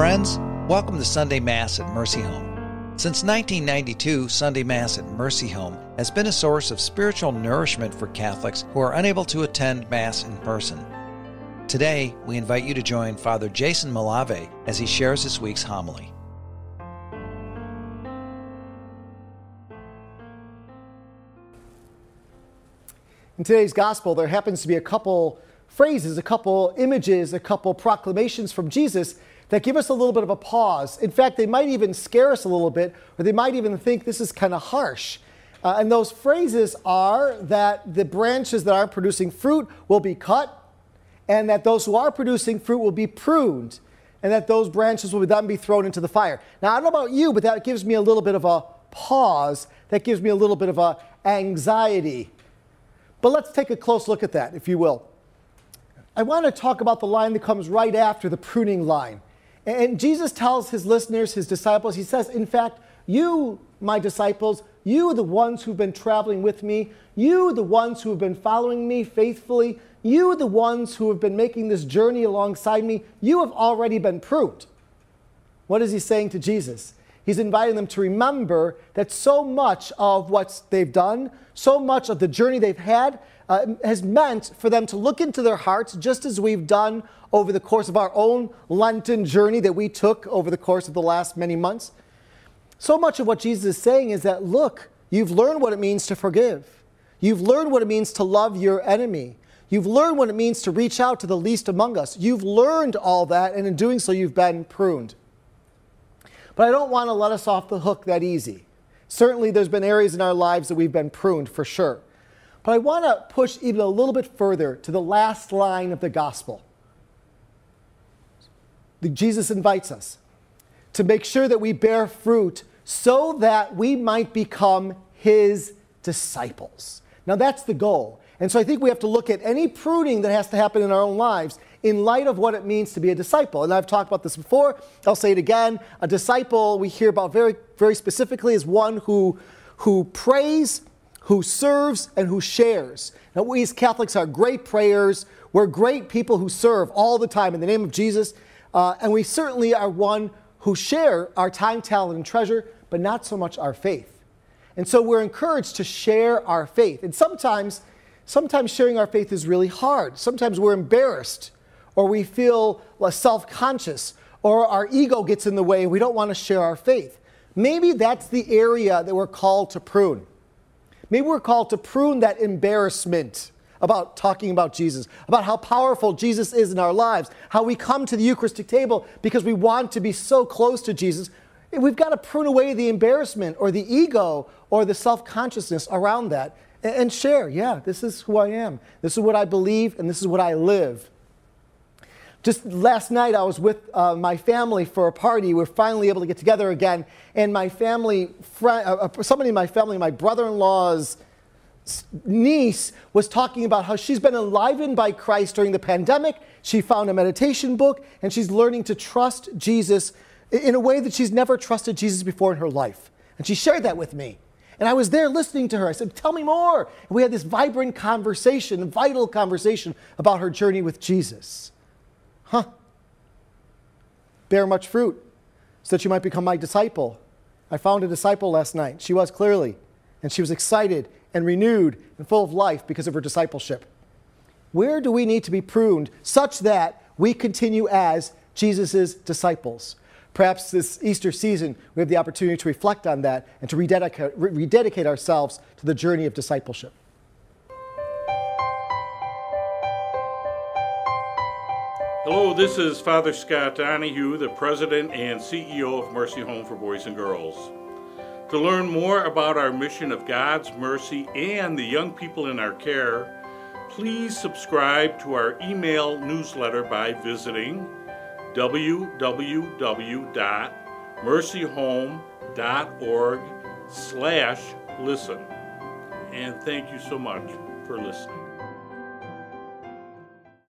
Friends, welcome to Sunday Mass at Mercy Home. Since 1992, Sunday Mass at Mercy Home has been a source of spiritual nourishment for Catholics who are unable to attend Mass in person. Today, we invite you to join Father Jason Malave as he shares this week's homily. In today's gospel, there happens to be a couple phrases, a couple images, a couple proclamations from Jesus that give us a little bit of a pause. In fact, they might even scare us a little bit, or they might even think this is kind of harsh. Uh, and those phrases are that the branches that aren't producing fruit will be cut, and that those who are producing fruit will be pruned, and that those branches will then be thrown into the fire. Now, I don't know about you, but that gives me a little bit of a pause. That gives me a little bit of a anxiety. But let's take a close look at that, if you will. I want to talk about the line that comes right after the pruning line. And Jesus tells his listeners, his disciples, he says, in fact, you, my disciples, you, the ones who've been traveling with me, you, the ones who have been following me faithfully, you, the ones who have been making this journey alongside me, you have already been pruned. What is he saying to Jesus? He's inviting them to remember that so much of what they've done, so much of the journey they've had, uh, has meant for them to look into their hearts, just as we've done over the course of our own Lenten journey that we took over the course of the last many months. So much of what Jesus is saying is that, look, you've learned what it means to forgive. You've learned what it means to love your enemy. You've learned what it means to reach out to the least among us. You've learned all that, and in doing so, you've been pruned. But I don't want to let us off the hook that easy. Certainly, there's been areas in our lives that we've been pruned for sure. But I want to push even a little bit further to the last line of the gospel. Jesus invites us to make sure that we bear fruit so that we might become his disciples. Now, that's the goal. And so I think we have to look at any pruning that has to happen in our own lives in light of what it means to be a disciple. And I've talked about this before. I'll say it again. A disciple we hear about very, very specifically is one who, who prays who serves and who shares. Now, we as Catholics are great prayers. We're great people who serve all the time in the name of Jesus. Uh, and we certainly are one who share our time, talent, and treasure, but not so much our faith. And so we're encouraged to share our faith. And sometimes, sometimes sharing our faith is really hard. Sometimes we're embarrassed, or we feel self conscious, or our ego gets in the way and we don't want to share our faith. Maybe that's the area that we're called to prune. Maybe we're called to prune that embarrassment about talking about Jesus, about how powerful Jesus is in our lives, how we come to the Eucharistic table because we want to be so close to Jesus. We've got to prune away the embarrassment or the ego or the self consciousness around that and share, yeah, this is who I am. This is what I believe and this is what I live. Just last night, I was with uh, my family for a party. We are finally able to get together again. And my family, friend, uh, uh, somebody in my family, my brother in law's niece, was talking about how she's been enlivened by Christ during the pandemic. She found a meditation book, and she's learning to trust Jesus in a way that she's never trusted Jesus before in her life. And she shared that with me. And I was there listening to her. I said, Tell me more. And we had this vibrant conversation, a vital conversation about her journey with Jesus. Huh. Bear much fruit so that you might become my disciple. I found a disciple last night. She was clearly. And she was excited and renewed and full of life because of her discipleship. Where do we need to be pruned such that we continue as Jesus' disciples? Perhaps this Easter season, we have the opportunity to reflect on that and to rededicate, rededicate ourselves to the journey of discipleship. Hello, this is Father Scott Donahue, the President and CEO of Mercy Home for Boys and Girls. To learn more about our mission of God's mercy and the young people in our care, please subscribe to our email newsletter by visiting www.mercyhome.org slash listen. And thank you so much for listening.